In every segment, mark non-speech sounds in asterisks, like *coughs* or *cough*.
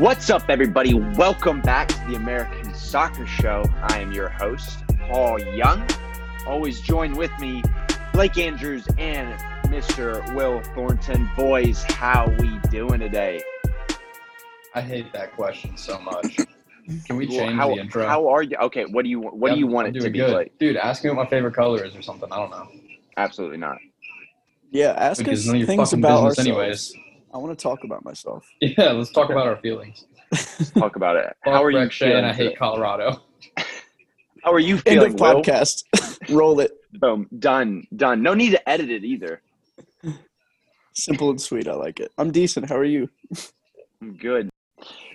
What's up, everybody? Welcome back to the American Soccer Show. I am your host, Paul Young. Always join with me, Blake Andrews and Mr. Will Thornton. Boys, how we doing today? I hate that question so much. Can we change how, the intro? how are you? Okay, what do you what do you want I'm it to doing be, good. Blake? Dude, ask me what my favorite color is or something. I don't know. Absolutely not. Yeah, ask Because us none of your things about business ourselves. anyways. I want to talk about myself. *laughs* Yeah, let's talk about our feelings. Talk about it. How Fuck are you Shea feeling? and I hate? Colorado. *laughs* How are you End feeling, of Will? podcast. *laughs* Roll it. Boom. Done. Done. No need to edit it either. Simple and sweet. I like it. I'm decent. How are you? I'm good.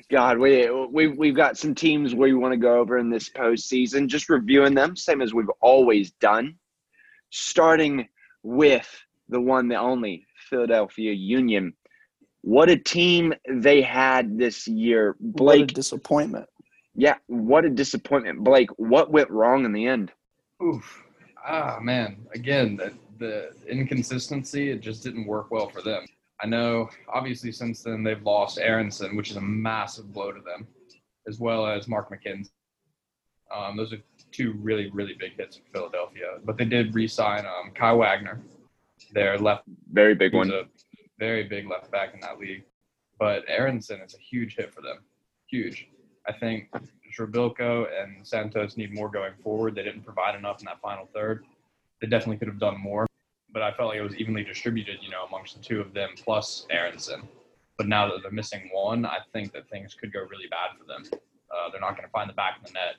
God, we we we've got some teams we want to go over in this postseason. Just reviewing them, same as we've always done. Starting with the one, the only Philadelphia Union. What a team they had this year, What a Blake. disappointment. yeah, what a disappointment, Blake. What went wrong in the end? Oof. Ah, man. Again, the, the inconsistency, it just didn't work well for them. I know, obviously, since then, they've lost Aaronson, which is a massive blow to them, as well as Mark McKenzie. Um, those are two really, really big hits for Philadelphia. But they did re sign um, Kai Wagner, their left Very big one. a very big left back in that league. But Aaronson is a huge hit for them. Huge. I think Przybylko and Santos need more going forward. They didn't provide enough in that final third. They definitely could have done more. But I felt like it was evenly distributed, you know, amongst the two of them plus Aaronson. But now that they're missing one, I think that things could go really bad for them. Uh, they're not going to find the back of the net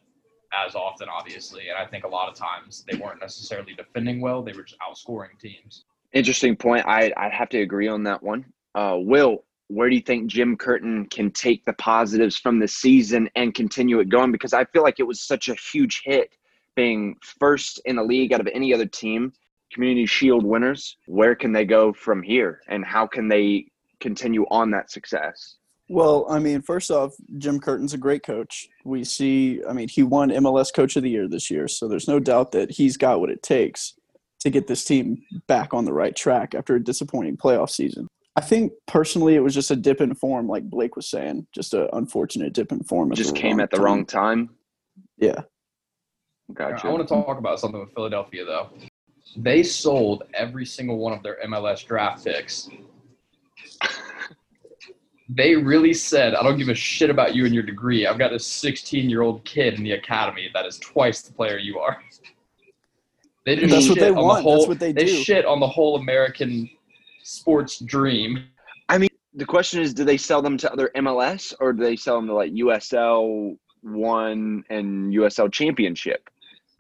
as often, obviously. And I think a lot of times they weren't necessarily defending well. They were just outscoring teams. Interesting point. I I have to agree on that one. Uh, Will, where do you think Jim Curtin can take the positives from the season and continue it going? Because I feel like it was such a huge hit, being first in the league out of any other team, Community Shield winners. Where can they go from here, and how can they continue on that success? Well, I mean, first off, Jim Curtin's a great coach. We see, I mean, he won MLS Coach of the Year this year, so there's no doubt that he's got what it takes to get this team back on the right track after a disappointing playoff season. I think personally, it was just a dip in form, like Blake was saying, just an unfortunate dip in form. Just came at the wrong time. Yeah. Gotcha. I want to talk about something with Philadelphia, though. They sold every single one of their MLS draft picks. they really said, I don't give a shit about you and your degree. I've got a 16 year old kid in the academy that is twice the player you are. They just That's what they on the want. That's whole- what they They do. shit on the whole American sports dream. I mean, the question is do they sell them to other MLS or do they sell them to like USL one and USL championship?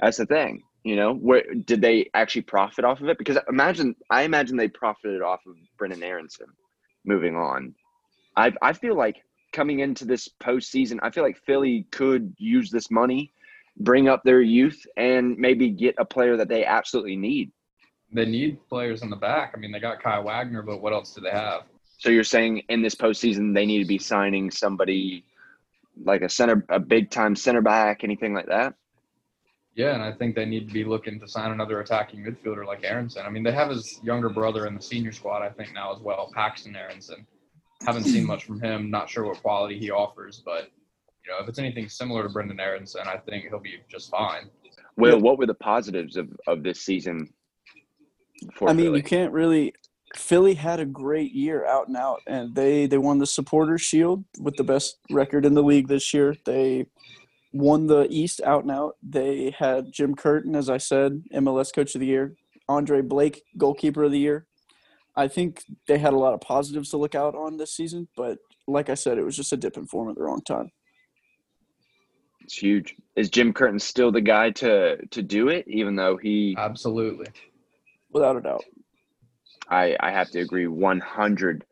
That's the thing. You know, where did they actually profit off of it? Because imagine I imagine they profited off of Brenden Aaronson moving on. I I feel like coming into this postseason, I feel like Philly could use this money, bring up their youth, and maybe get a player that they absolutely need. They need players in the back. I mean, they got Kai Wagner, but what else do they have? So you're saying in this postseason they need to be signing somebody like a center, a big time center back, anything like that? Yeah, and I think they need to be looking to sign another attacking midfielder like Aaronson. I mean, they have his younger brother in the senior squad, I think, now as well, Paxton Aaronson. Haven't seen much from him. Not sure what quality he offers, but you know, if it's anything similar to Brenden Aaronson, I think he'll be just fine. Will, what were the positives of, of this season? For I mean, Philly? you can't really. Philly had a great year out and out, and they they won the Supporters Shield with the best record in the league this year. They won the East out and out. They had Jim Curtin, as I said, MLS Coach of the Year. Andre Blake, Goalkeeper of the Year. I think they had a lot of positives to look out on this season, but like I said, it was just a dip in form at the wrong time. It's huge. Is Jim Curtin still the guy to to do it? Even though he, Absolutely. Without a doubt. I I have to agree, one hundred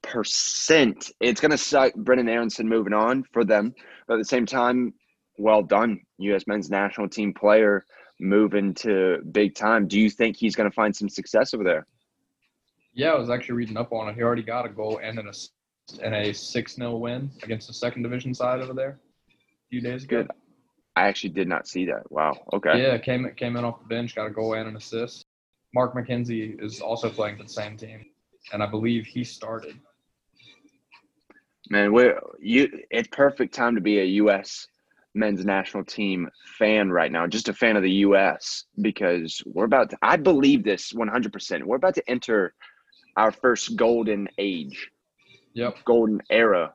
percent. It's gonna suck. Brenden Aaronson moving on for them, but at the same time, well done, U.S. Men's National Team player moving to big time. Do you think he's gonna find some success over there? Yeah, I was actually reading up on it. He already got a goal and an assist and a 6 0 win against the second division side over there a few days ago. Good. I actually did not see that. Wow. Okay. Yeah, came came in off the bench, got a goal and an assist. Mark McKenzie is also playing for the same team, and I believe he started. Man, we're you. It's perfect time to be a U.S. men's national team fan right now. Just a fan of the U.S. because we're about to. I believe this 100. percent We're about to enter our first golden age, Yep. golden era,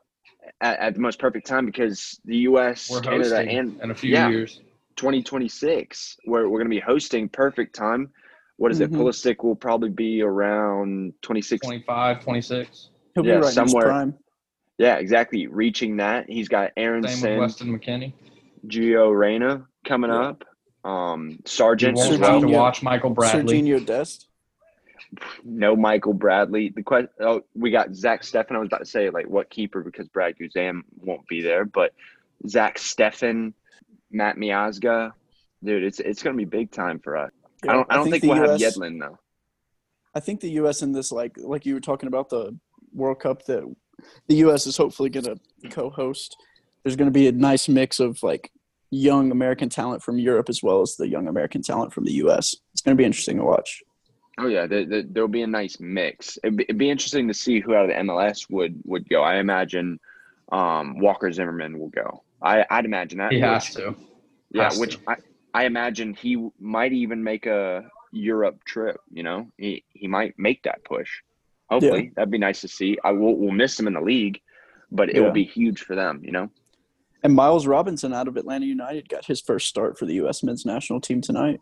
at, at the most perfect time because the U.S., We're Canada, and in a few yeah. years. 2026, where we're going to be hosting. Perfect time. What is it? Mhm. Pulisic will probably be around 26. 25, 26. He'll Yeah, be right somewhere. prime. Yeah, exactly. Reaching that. He's got Aaron Same with Sin, Weston McKennie. Gio Reyna coming Yeah. up. Um, You won't have to watch Michael Bradley. Serginho Dest. No Michael Bradley. The question. Oh, we got Zach Steffen. I was about to say like what keeper because Brad Guzan won't be there, but Zach Steffen, Matt Miazga, dude, it's it's gonna be big time for us. I don't I don't think, the we'll have US Yedlin though. I think the U.S. in this, like like you were talking about the World Cup, that the U.S. is hopefully going to co-host. There's going to be a nice mix of like young American talent from Europe as well as the young American talent from the U.S. It's going to be interesting to watch. Oh yeah, there, there, there'll be a nice mix. It'd be, it'd be interesting to see who out of the MLS would would go. I imagine um, Walker Zimmerman will go. I I'd imagine that. He which- has to. Yeah, Has which to. I, I imagine he might even make a Europe trip. You know, he he might make that push. Hopefully, that'd be nice to see. I will we'll miss him in the league, but it Yeah. will be huge for them. You know, And Miles Robinson out of Atlanta United got his first start for the U.S. men's national team tonight.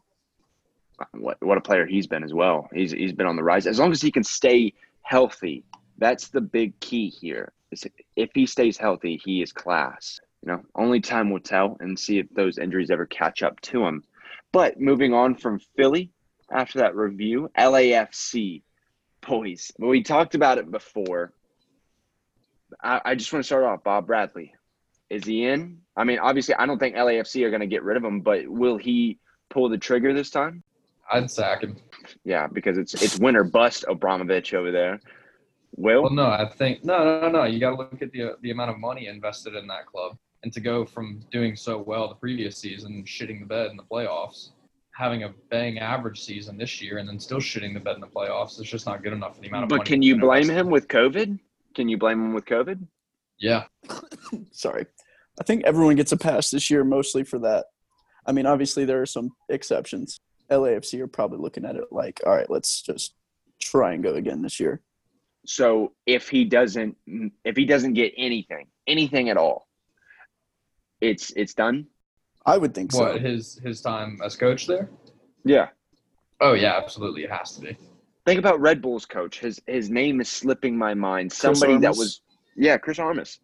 What what a player he's been as well. He's he's been on the rise. As long as he can stay healthy, that's the big key here. Is if he stays healthy, he is class. You know, only time will tell and see if those injuries ever catch up to him. But moving on from Philly after that review, LAFC boys. We talked about it before. I, I just want to start off. Bob Bradley, is he in? I mean, obviously, I don't think LAFC are going to get rid of him, but will he pull the trigger this time? I'd sack him. Yeah, because it's it's win or bust Abramovich over there. Will Well, no, I think no, no, no, no. You got to look at the the amount of money invested in that club, and to go from doing so well the previous season, shitting the bed in the playoffs, having a bang average season this year, and then still shitting the bed in the playoffs, it's just not good enough for the amount of money. but money. can you blame invested. him with COVID? Can you blame him with COVID? Yeah, *coughs* Sorry. I think everyone gets a pass this year mostly for that. I mean, obviously there are some exceptions. LAFC are probably looking at it like, all right, let's just try and go again this year. So if he doesn't if he doesn't get anything, anything at all, it's it's done. I would think what so. his his time as coach there? Yeah. Oh yeah, absolutely, it has to be. Think about Red Bull's coach. His his name is slipping my mind. Chris Somebody that was yeah, Chris Armas.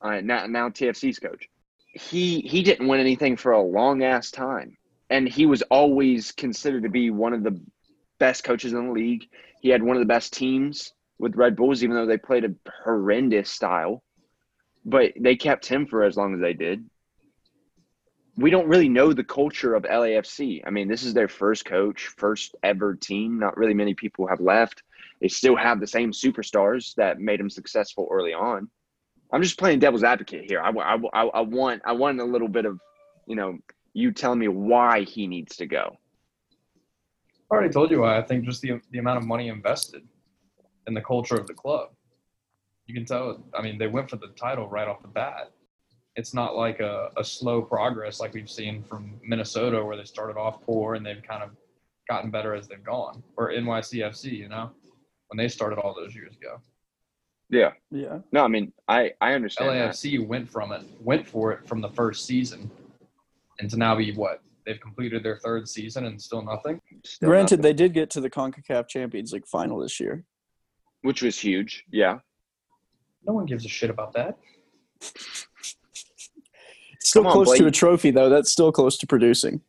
Uh, now now TFC's coach. He he didn't win anything for a long ass time, and he was always considered to be one of the best coaches in the league. He had one of the best teams with Red Bulls, even though they played a horrendous style. But they kept him for as long as they did. We don't really know the culture of LAFC. I mean, this is their first coach, first ever team. Not really many people have left. They still have the same superstars that made them successful early on. I'm just playing devil's advocate here. I, I, I, I want I want a little bit of, you know, you tell me why he needs to go. I already told you why. I think just the the amount of money invested in the culture of the club. You can tell. I mean, they went for the title right off the bat. It's not like a, a slow progress like we've seen from Minnesota, where they started off poor and they've kind of gotten better as they've gone, or NYCFC. You know, when they started all those years ago. Yeah. Yeah. No, I mean I I understand that. LAFC went from it, went for it from the first season, and to now be what they've completed their third season and still nothing. Still Granted, nothing. they did get to the CONCACAF Champions League final this year. which was huge. Yeah. No one gives a shit about that. Still Come on, close to a trophy, though. That's still close to producing.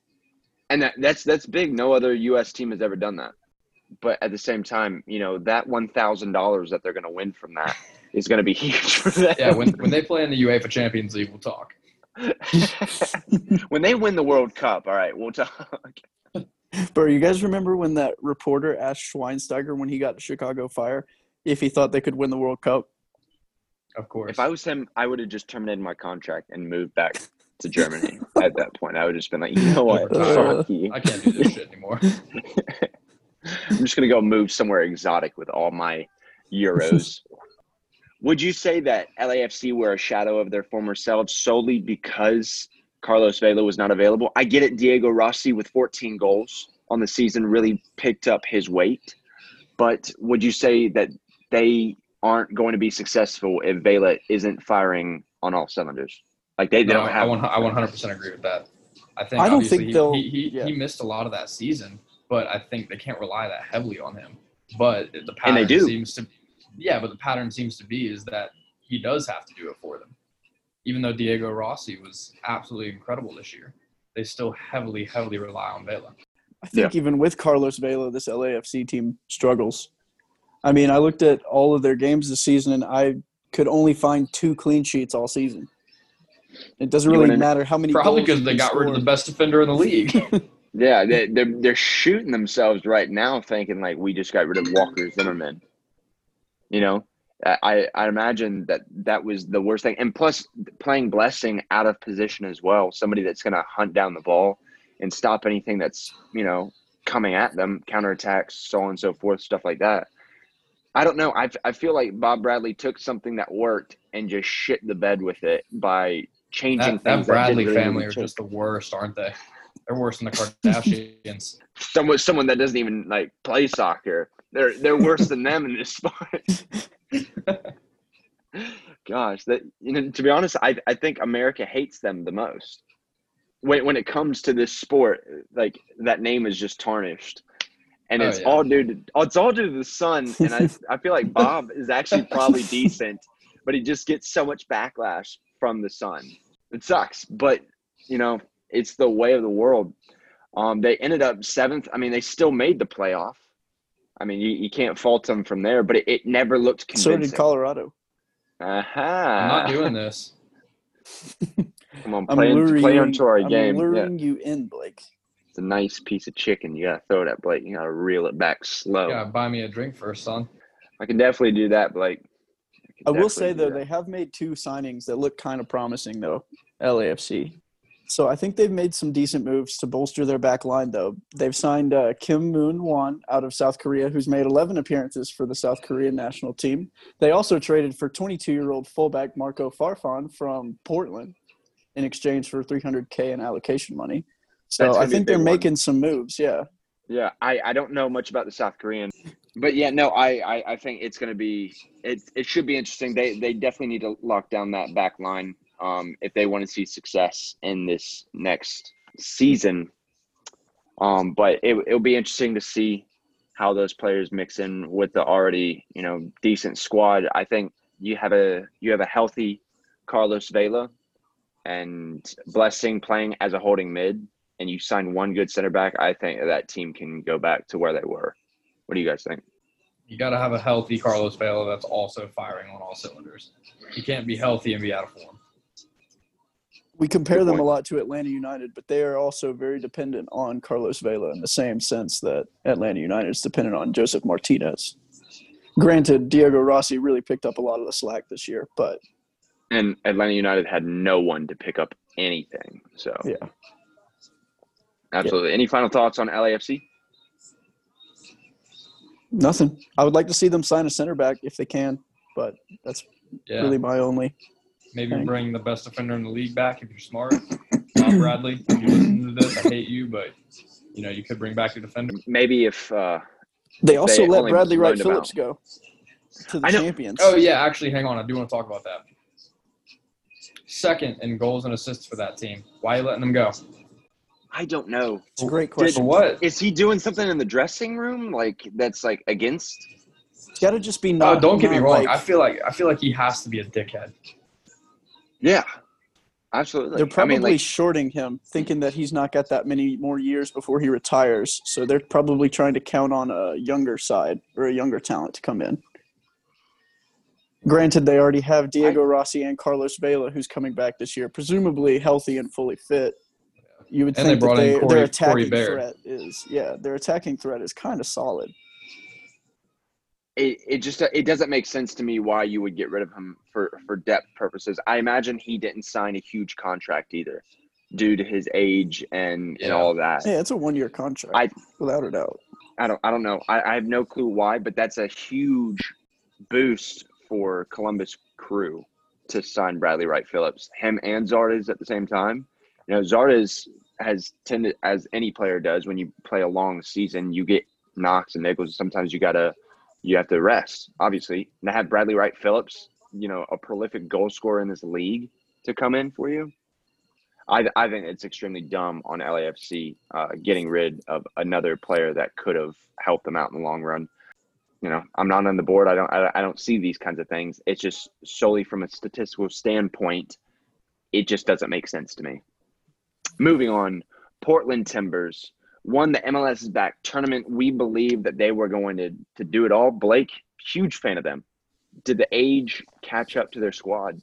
And that, that's that's big. No other U.S. team has ever done that. But at the same time, you know that one thousand dollars that they're going to win from that is going to be *laughs* huge for them. Yeah, when when they play in the UEFA Champions League, we'll talk. *laughs* when they win the World Cup, all right, we'll talk. *laughs* Bro, you guys remember when that reporter asked Schweinsteiger when he got to Chicago Fire if he thought they could win the World Cup? Of course. If I was him, I would have just terminated my contract and moved back to Germany. *laughs* at that point, I would have just been like, you know what, Uh, fuck you. I can't do this shit anymore. I'm just gonna go move somewhere exotic with all my euros. Would you say that LAFC were a shadow of their former selves solely because Carlos Vela was not available? I get it. Diego Rossi with 14 goals on the season really picked up his weight, but would you say that they aren't going to be successful if Vela isn't firing on all cylinders? Like they, they No, don't have. I 100% agree with that. I think I don't think he, they'll- he, he, yeah. he missed a lot of that season, but I think they can't rely that heavily on him. But the And pattern they do. seems to, yeah, but the pattern seems to be is that he does have to do it for them. Even though Diego Rossi was absolutely incredible this year, they still heavily, heavily rely on Vela. I think even with Carlos Vela, this LAFC team struggles. I mean, I looked at all of their games this season, and I could only find two clean sheets all season. It doesn't really matter how many. Probably because they can got rid of the best defender in the league. *laughs* Yeah, they, they're they're shooting themselves right now, thinking like we just got rid of Walker Zimmerman. You know, I I imagine that that was the worst thing, and plus playing Blessing out of position as well, somebody that's going to hunt down the ball and stop anything that's you know coming at them, counterattacks, so on and so forth, stuff like that. I don't know. I I feel like Bob Bradley took something that worked and just shit the bed with it by changing that, that. Bradley that really family are just the worst, aren't they? They're worse than the *laughs* Kardashians. someone someone that doesn't even like play soccer. They're they're worse than them in this sport. *laughs* Gosh, that you know, to be honest, I I think America hates them the most. When when it comes to this sport, like that name is just tarnished. And Oh, it's yeah. all due to it's all due to the son. And I I feel like Bob is actually probably *laughs* decent, but he just gets so much backlash from the son. It sucks, but you know, it's the way of the world. Um, they ended up seventh. I mean, they still made the playoff. I mean, you, you can't fault them from there, but it, it never looked convincing. So convincing. did Colorado. Aha! I'm not doing this. *laughs* Come on, play, luring, play you, onto our game. I'm game. Yeah, luring you in, Blake. it's a nice piece of chicken. You gotta throw it at Blake. You gotta reel it back slow. Yeah, buy me a drink first, son. I can definitely do that, Blake. can I will say though, that. they have made two signings that look kind of promising though. LAFC. So I think they've made some decent moves to bolster their back line though. They've signed uh, Kim Moon-hwan out of South Korea, who's made 11 appearances for the South Korean national team. They also traded for 22-year-old fullback Marco Farfan from Portland in exchange for 300k in allocation money. So I gonna be a think they're one. making some moves. Yeah. Yeah, I, I don't know much about the South Korean, but yeah, no, I, I, I think it's going to be it. It should be interesting. They they definitely need to lock down that back line um, if they want to see success in this next season. Um, but it it'll be interesting to see how those players mix in with the already you know decent squad. I think you have a you have a healthy Carlos Vela and Blessing playing as a holding mid and you sign one good center back, I think that team can go back to where they were. What do you guys think? You got to have a healthy Carlos Vela that's also firing on all cylinders. You can't be healthy and be out of form. We compare them a lot to Atlanta United, but they are also very dependent on Carlos Vela in the same sense that Atlanta United is dependent on Josef Martinez. Granted, Diego Rossi really picked up a lot of the slack this year, but And Atlanta United had no one to pick up anything. So yeah. absolutely. Any final thoughts on LAFC? Nothing. I would like to see them sign a center back if they can, but that's Yeah, really my only. Maybe thing. bring the best defender in the league back if you're smart. Bob Bradley, if you listen to this, I hate you, but you know you could bring back your defender. Maybe if uh, They also let Bradley Wright Phillips go to the champions. Oh yeah, actually, hang on. I do want to talk about that. Second in goals and assists for that team. Why are you letting them go? I don't know. It's a great For question. what? Is he doing something in the dressing room like that's like against? It's got to just be Oh, not. don't get me wrong. like- I feel like I feel like he has to be a dickhead. Yeah, absolutely. They're I probably mean, like, shorting him, thinking that he's not got that many more years before he retires. So they're probably trying to count on a younger side or a younger talent to come in. Granted, they already have Diego Rossi and Carlos Vela, who's coming back this year, presumably healthy and fully fit. You would And they think that brought in they, Corey- their Corey attacking threat is yeah, their attacking threat is kind of solid. It, it just it doesn't make sense to me why you would get rid of him for for depth purposes. I imagine he didn't sign a huge contract either, due to his age and and all that. Yeah, it's a one year contract, I- without a doubt. I don't I don't know. I, I have no clue why, but that's a huge boost for Columbus Crew to sign Bradley Wright Phillips, him and Zardes at the same time. You know, Zardes has tended, as any player does, when you play a long season, you get knocks and niggles. Sometimes you gotta, you have to rest. Obviously, and have Bradley Wright Phillips, you know, a prolific goal scorer in this league, to come in for you. I, I think it's extremely dumb on LAFC uh, getting rid of another player that could have helped them out in the long run. You know, I'm not on the board. I don't. I, I don't see these kinds of things. It's just solely from a statistical standpoint. It just doesn't make sense to me. Moving on, Portland Timbers won the MLS is back tournament. We believe that they were going to to do it all. Blake, huge fan of them. Did the age catch up to their squad?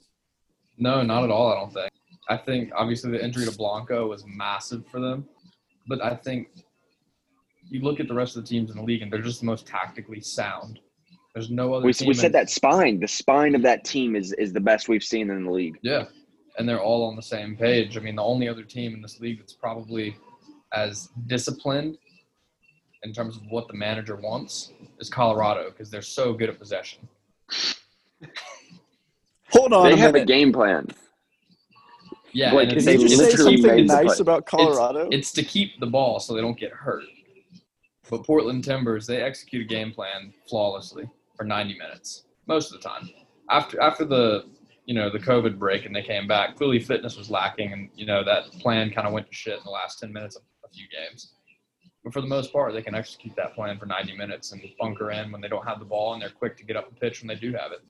No, not at all. I don't think. I think obviously the injury to Blanco was massive for them, but I think you look at the rest of the teams in the league and they're just the most tactically sound. There's no other. We, team we in- said that spine. The spine of that team is is the best we've seen in the league. Yeah, and they're all on the same page. I mean, the only other team in this league that's probably as disciplined in terms of what the manager wants is Colorado because they're so good at possession. Hold on They a have a game plan. Yeah, Like, and it's, Did they you just say literally something nice play. about Colorado? it's to keep the ball so they don't get hurt. But Portland Timbers, they execute a game plan flawlessly for 90 minutes most of the time. After after the you know the COVID break and they came back, clearly fitness was lacking, and you know that plan kind of went to shit in the last 10 minutes of a few games. But for the most part, they can execute that plan for 90 minutes and bunker in when they don't have the ball, and they're quick to get up the pitch when they do have it.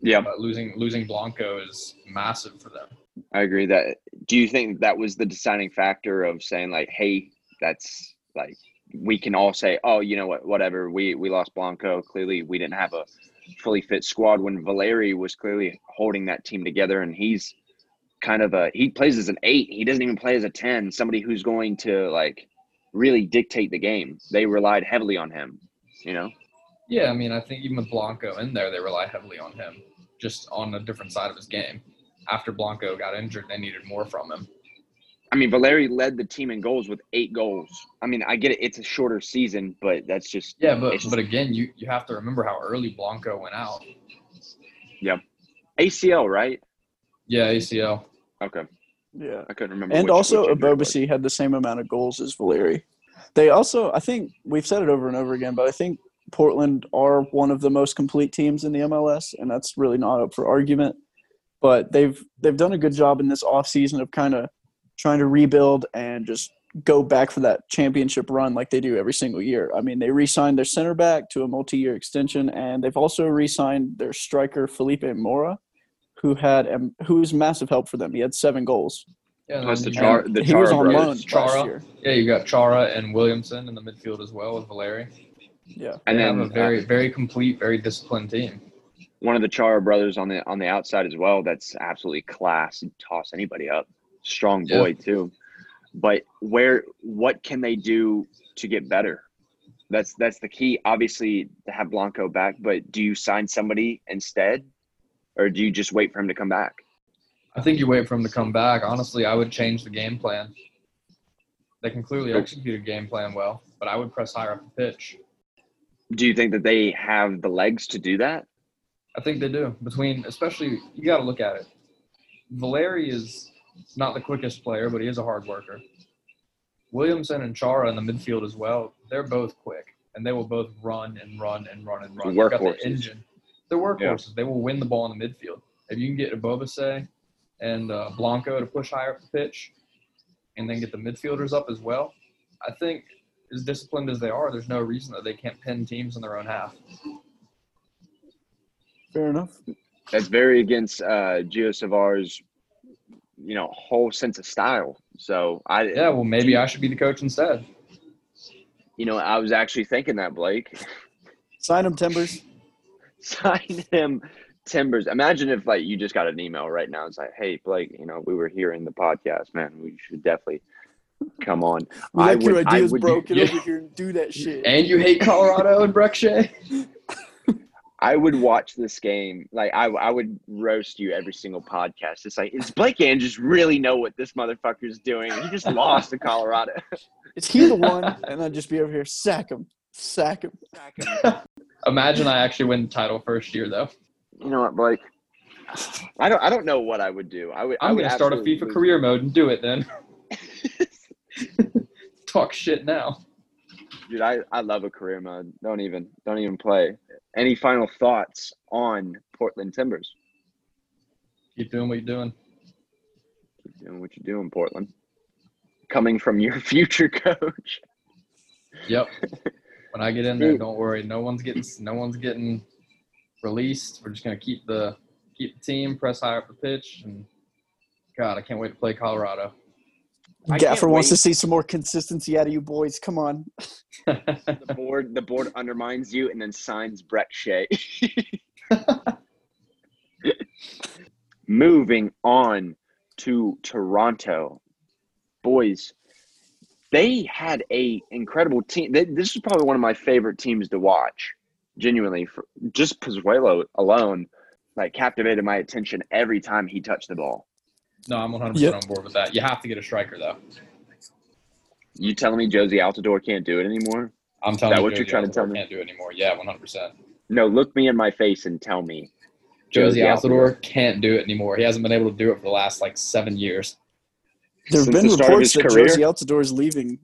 Yeah, But losing losing Blanco is massive for them. I agree. That do you think that was the deciding factor of saying like, hey, that's like we can all say, oh, you know what, whatever. We we lost Blanco. Clearly, we didn't have a fully fit squad when Valeri was clearly holding that team together, and he's kind of a he plays as an eight. He doesn't even play as a ten. Somebody who's going to like really dictate the game. They relied heavily on him. You know. Yeah, I mean, I think even with Blanco in there, they rely heavily on him, just on a different side of his game. After Blanco got injured, they needed more from him. I mean, Valeri led the team in goals with eight goals. I mean, I get it; it's a shorter season, but that's just Yeah, but just- but again, you you have to remember how early Blanco went out. Yep, ACL, right? Yeah, ACL. Okay, yeah. I couldn't remember. And which- also, which injury it was. Ebobisse had the same amount of goals as Valeri. They also, I think, we've said it over and over again, but I think Portland are one of the most complete teams in the MLS, and that's really not up for argument. But they've they've done a good job in this offseason of kind of trying to rebuild and just go back for that championship run like they do every single year. I mean, they re-signed their center back to a multi-year extension, and they've also re-signed their striker Felipe Mora, who had um, who was massive help for them. He had seven goals. Yeah, and Plus the you Char- have- the he was on loan brothers. last year. yeah, you got Chara and Williamson in the midfield as well with Valeri. Yeah. and they then have a very uh, very complete, very disciplined team. one of the Chara brothers on the on the outside as well. That's absolutely class. He'd toss anybody up. Strong Yeah. boy too. But where what can they do to get better? That's that's the key. Obviously, to have Blanco back, but do you sign somebody instead, or do you just wait for him to come back? I think you wait for him to come back. Honestly, I would change the game plan. They can clearly execute a game plan well, but I would press higher up the pitch. Do you think that they have the legs to do that? I think they do. Between, especially, you got to look at it. Valeri is not the quickest player, but he is a hard worker. Williamson and Chara in the midfield as well. They're both quick, and they will both run and run and run and run. They've got the engine. They're workhorses. They will win the ball in the midfield. If you can get Ebobisse and uh, Blanco to push higher up the pitch, and then get the midfielders up as well, I think as disciplined as they are, there's no reason that they can't pin teams in their own half. Fair enough. That's very against uh, Gio Savarese's, you know, whole sense of style. So I Yeah, well, maybe I should be the coach instead. you know, I was actually thinking that Blake. Sign him, Timbers. Sign *laughs* him timbers imagine if like you just got an email right now it's like hey blake you know we were here in the podcast man we should definitely come on We I like your would- I ideas, would- bro. Get *laughs* yeah. over here and do that shit. And you hate Colorado and Brek Shea? *laughs* i would watch this game like I, I would roast you every single podcast it's like does blake andrews really know what this motherfucker's doing he just lost to colorado Is he the one? And I'd just be over here, sack him, sack him, sack him. Imagine I actually win the title first year, though. you know what, Blake? I don't. I don't know what I would do. I would. I I'm would gonna start a FIFA career mode and do it then. *laughs* Talk shit now. Dude, I, I love a career mode. Don't even don't even play. Any final thoughts on Portland Timbers? Keep doing what you're doing. Keep doing what you're doing, Portland. Coming from your *laughs* future coach. Yep. *laughs* when I get in there, don't worry. No one's getting no one's getting released. We're just gonna keep the keep the team, press high up the pitch, and God, I can't wait to play Colorado. Gaffer wants to see some more consistency out of you boys. Come on. *laughs* *laughs* The board the board undermines you and then signs Brek Shea. *laughs* Moving on to Toronto. Boys, they had a incredible team. They, this is probably one of my favorite teams to watch. Genuinely, for just Pozuelo alone, like captivated my attention every time he touched the ball. no, I'm 100 Yep. percent on board with that. You have to get a striker though. You telling me Jozy Altidore can't do it anymore? I'm telling that you, what you're Jozy trying to tell me? Can't do it anymore. Yeah, 100. percent No, look me in my face and tell me. Jozy Jozy Altidore can't do it anymore. He hasn't been able to do it for the last like seven years. There have been the reports that career? Jozy Altidore is leaving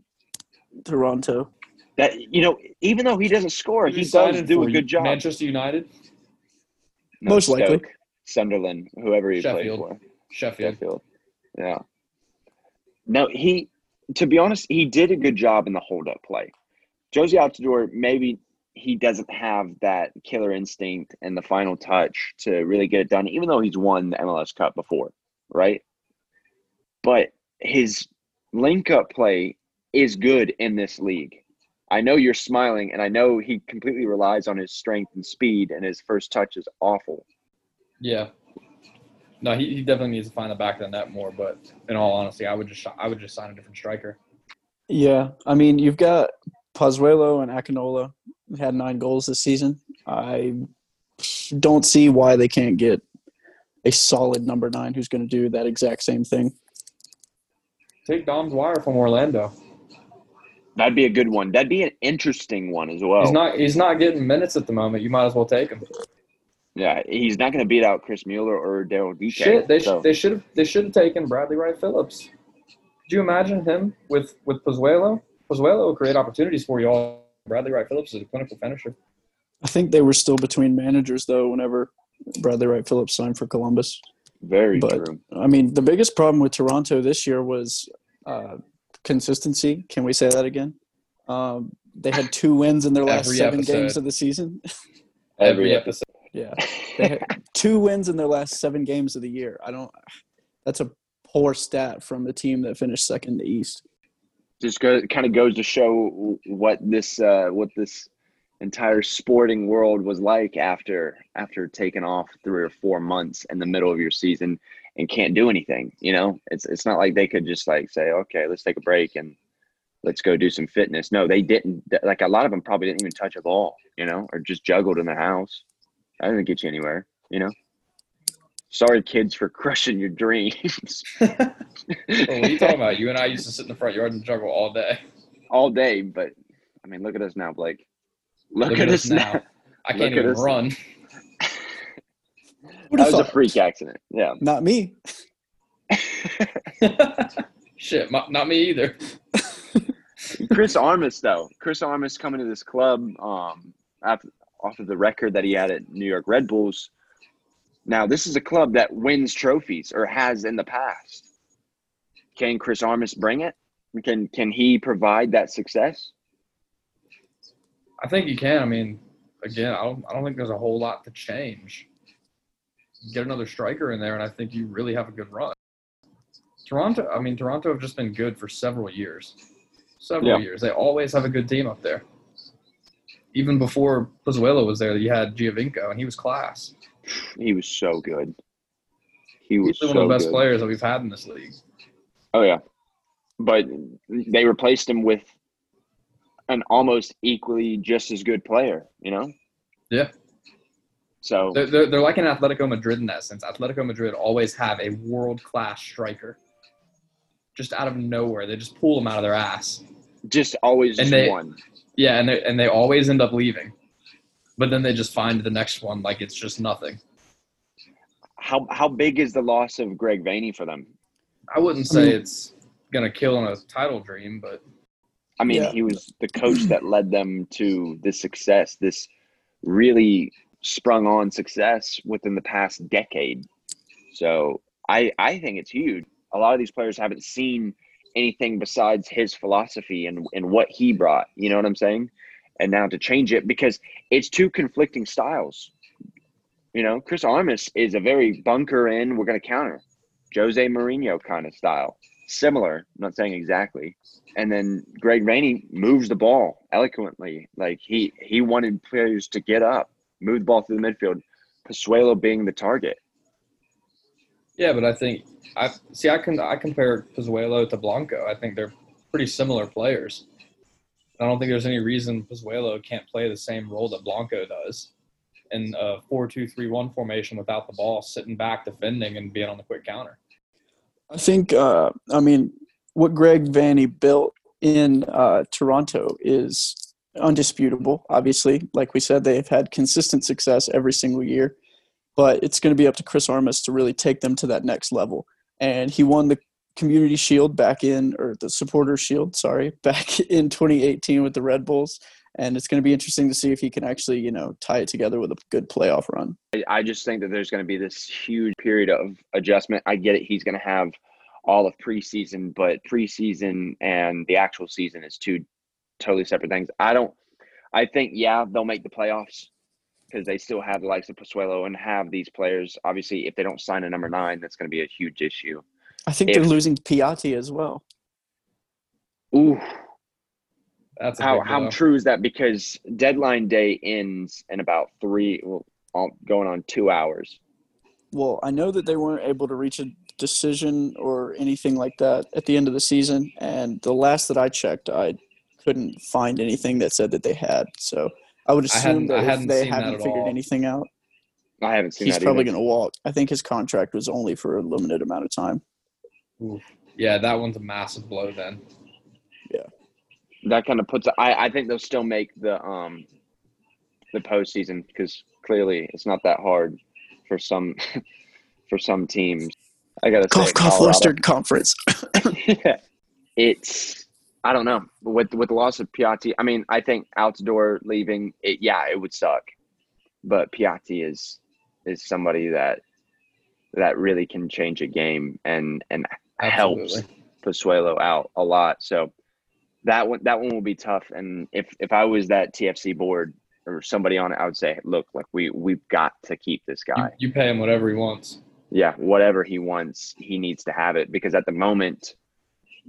Toronto. That you know, even though he doesn't score, he does do a good job. Manchester United, No, Most likely. Sunderland, whoever he Sheffield. played for. Sheffield. Sheffield. Yeah. No, he. To be honest, he did a good job in the hold-up play. Jozy Altidore, maybe he doesn't have that killer instinct and the final touch to really get it done, even though he's won the MLS Cup before, right? But his link-up play is good in this league. I know you're smiling, and I know he completely relies on his strength and speed, and his first touch is awful. Yeah. No, he, he definitely needs to find the back of the net more. But in all honesty, I would just I would just sign a different striker. Yeah, I mean, you've got Pozuelo and Akinola had nine goals this season. I don't see why they can't get a solid number nine who's going to do that exact same thing. Take Dom Dwyer from Orlando. That'd be a good one. That'd be an interesting one as well. He's not he's not getting minutes at the moment. You might as well take him. Yeah, he's not going to beat out Chris Mueller or Daryl Dike. Shit, they so, sh- they should have they should have taken Bradley Wright Phillips. Could you imagine him with with Pozuelo? Pozuelo will create opportunities for you all. Bradley Wright Phillips is a clinical finisher. I think they were still between managers though whenever Bradley Wright Phillips signed for Columbus. Very but- true. I mean, the biggest problem with Toronto this year was uh, consistency. Can we say that again? Um, they had two wins in their last Every seven episode. games of the season. *laughs* Every episode. yeah, they had two wins in their last seven games of the year. I don't. That's a poor stat from a team that finished second in the East. Just go, kind of goes to show what this uh, what this entire sporting world was like after after taking off three or four months in the middle of your season and can't do anything. You know, it's it's not like they could just like say, okay, let's take a break and let's go do some fitness. No, they didn't. Like a lot of them probably didn't even touch a ball. You know, or just juggled in their house. I didn't get you anywhere. You know. Sorry, kids, for *laughs* crushing your dreams *laughs* Well, what are you talking about? You and I used to sit in the front yard and juggle all day. all day. But I mean, look at us now, Blake. Look, at, us now. I can't at even run. Who'd That have was a freak accident. Yeah. Not me. *laughs* Shit, my, not me either. *laughs* Chris Armas, though. Chris Armas coming to this club um, after, off of the record that he had at New York Red Bulls. Now, this is a club that wins trophies or has in the past. Can Chris Armas bring it? Can can he provide that success? I think you can. I mean, again, I don't, I don't think there's a whole lot to change. Get another striker in there, and I think you really have a good run. Toronto, I mean, Toronto have just been good for several years. Several Yeah. years. They always have a good team up there. Even before Pozuelo was there, you had Giovinco, and he was class. He was so good. He was He's one of the best good. players that we've had in this league. Oh yeah, but they replaced him with an almost equally just as good player. You know. Yeah. So They're, they're, they're like an Atletico Madrid in that sense. Atletico Madrid always have a world class striker. Just out of nowhere, they just pull them out of their ass. just always And just they- one. Yeah, and they and they always end up leaving, but then they just find the next one like it's just nothing. how how big is the loss of Greg Vanney for them? I wouldn't I say mean- it's gonna kill on a title dream, but I mean, Yeah. he was the coach that led them to this success, this really sprung on success within the past decade. So I I think it's huge. A lot of these players haven't seen anything besides his philosophy and and what he brought. You know what I'm saying? And now to change it because it's two conflicting styles. You know, Chris Armas is a very bunker in, we're going to counter. Jose Mourinho kind of style. Similar, I'm not saying exactly. And then Greg Vanney moves the ball eloquently. Like he he wanted players to get up, move the ball through the midfield. Pozuelo being the target. yeah. But I think I see. I can I compare Pozuelo to Blanco. I think they're pretty similar players. I don't think there's any reason Pozuelo can't play the same role that Blanco does in a four-two-three-one formation without the ball, sitting back, defending, and being on the quick counter. I think, uh, I mean, what Greg Vanney built in uh, Toronto is undisputable. Obviously, like we said, they've had consistent success every single year, but it's going to be up to Chris Armas to really take them to that next level. And he won the Community Shield back in, or the Supporter Shield, sorry, *laughs* back in 2018 with the Red Bulls. And it's going to be interesting to see if he can actually, you know, tie it together with a good playoff run. I, just think that there's going to be this huge period of adjustment. I get it. He's going to have all of preseason, but preseason and the actual season is two totally separate things. I don't. I think yeah, they'll make the playoffs because they still have the likes of Pozuelo and have these players. Obviously, if they don't sign a number nine, that's going to be a huge issue. I think If- they're losing Piatti as well. Ooh, That's how how blow. true is that? Because deadline day ends in about three, well, going on two hours. Well, I know that they weren't able to reach a decision or anything like that at the end of the season, and the last that I checked, I couldn't find anything that said that they had. So I would I assume hadn't- I that if hadn't they haven't at figured all. anything out, I haven't seen he's that. probably going to walk. I think his contract was only for a limited amount of time. Yeah, that one's a massive blow. Then that kind of puts I, I think they'll still make the um the postseason because clearly it's not that hard for some *laughs* for some teams. I gotta say, Cough, cough, Colorado- Western Conference. yeah, *laughs* *laughs* it's I don't know with with the loss of Piatti. I mean, I think Altidore leaving, it, yeah, it would suck, but Piatti is is somebody that that really can change a game and and helps absolutely. Pozuelo out a lot. So that one that one will be tough. And if if I was that TFC board or somebody on it, I would say, look, like we we've got to keep this guy. you pay him whatever he wants. Yeah, whatever he wants, he needs to have it because at the moment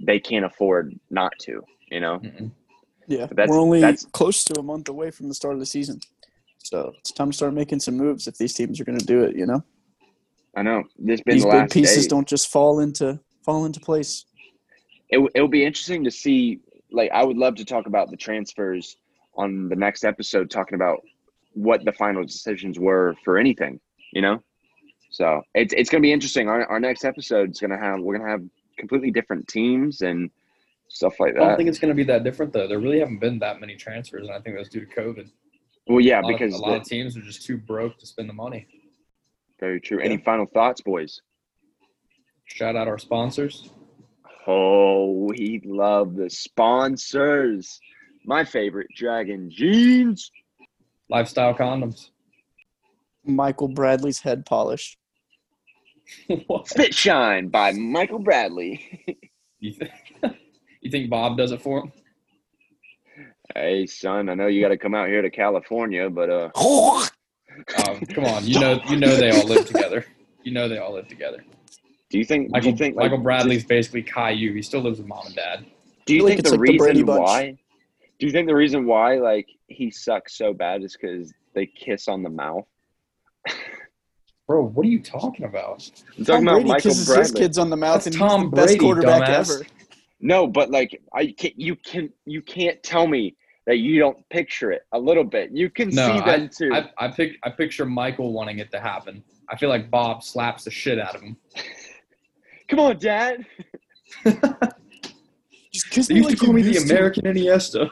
they can't afford not to. You know, Mm-mm. Yeah, that's- we're only that's- close to a month away from the start of the season, so it's time to start making some moves if these teams are going to do it. You know, I know this been these the big pieces day. don't just fall into fall into place. it it'll be interesting to see. Like, I would love to talk about the transfers on the next episode, talking about what the final decisions were for anything. You know, so it's it's gonna be interesting. Our our next episode is gonna have we're gonna have completely different teams and stuff like that. I don't think it's going to be that different though. There really haven't been that many transfers, and I think that's due to COVID. Well, yeah, a because of, a lot the- of teams are just too broke to spend the money. very true. Any final thoughts, boys? Shout out our sponsors. Oh, we love the sponsors. My favorite, Dragon Jeans. Lifestyle condoms. Michael Bradley's head polish. *laughs* what? Spit Shine by Michael Bradley. You think, *laughs* you think Bob does it for him? Hey, son, I know you got to come out here to California, but uh, *laughs* Um, come on, you know you know they all live together. You know they all live together. Do you think? do Michael, you think like, Michael Bradley's basically Caillou. He still lives with mom and dad. Do you feel like think the like reason Bunch. why? Do you think the reason why like he sucks so bad is because they kiss on the mouth? Bro, what are you talking about? I'm Tom about Brady Michael kisses his kids on the mouth, That's and Tom he's the best quarterback dumbass. ever. No, but like I can you can you can't tell me that you don't picture it a little bit. You can No, see them too. I, I pick I picture Michael wanting it to happen. I feel like Bob slaps the shit out of him. *laughs* Come on, Dad. *laughs* Just kiss They me used like to call me the used to. American Iniesta.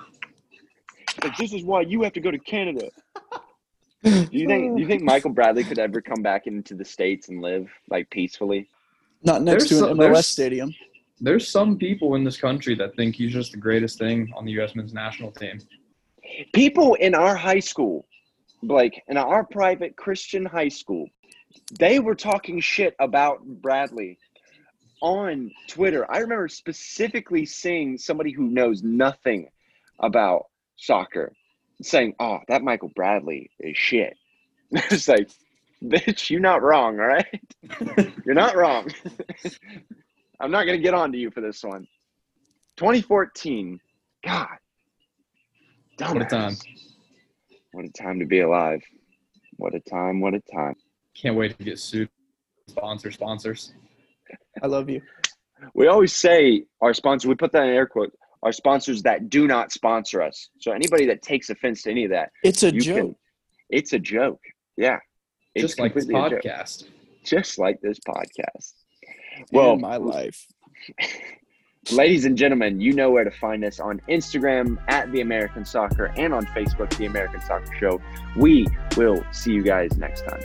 Like this is why you have to go to Canada. Do *laughs* you think do you think Michael Bradley could ever come back into the states and live like peacefully? Not next There's to an some- MLS stadium. There's some people in this country that think he's just the greatest thing on the U.S. men's national team. People in our high school, like in our private Christian high school, they were talking shit about Bradley on Twitter. I remember specifically seeing somebody who knows nothing about soccer saying, "Oh, that Michael Bradley is shit." *laughs* it's like, bitch, you're not wrong, all right? *laughs* you're not wrong. *laughs* I'm not gonna get on to you for this one. 2014. God. What a time. What a time to be alive. What a time, what a time. Can't wait to get sued. Sponsor, sponsors. I love you. We always say our sponsor, we put that in air quotes, our sponsors that do not sponsor us. So anybody that takes offense to any of that, It's a joke. can it's a joke. Yeah. It's just like this completely a joke. podcast. Just like this podcast. Well, in my life. *laughs* ladies and gentlemen, you know where to find us on Instagram at the American Soccer and on Facebook, the American Soccer Show. We will see you guys next time.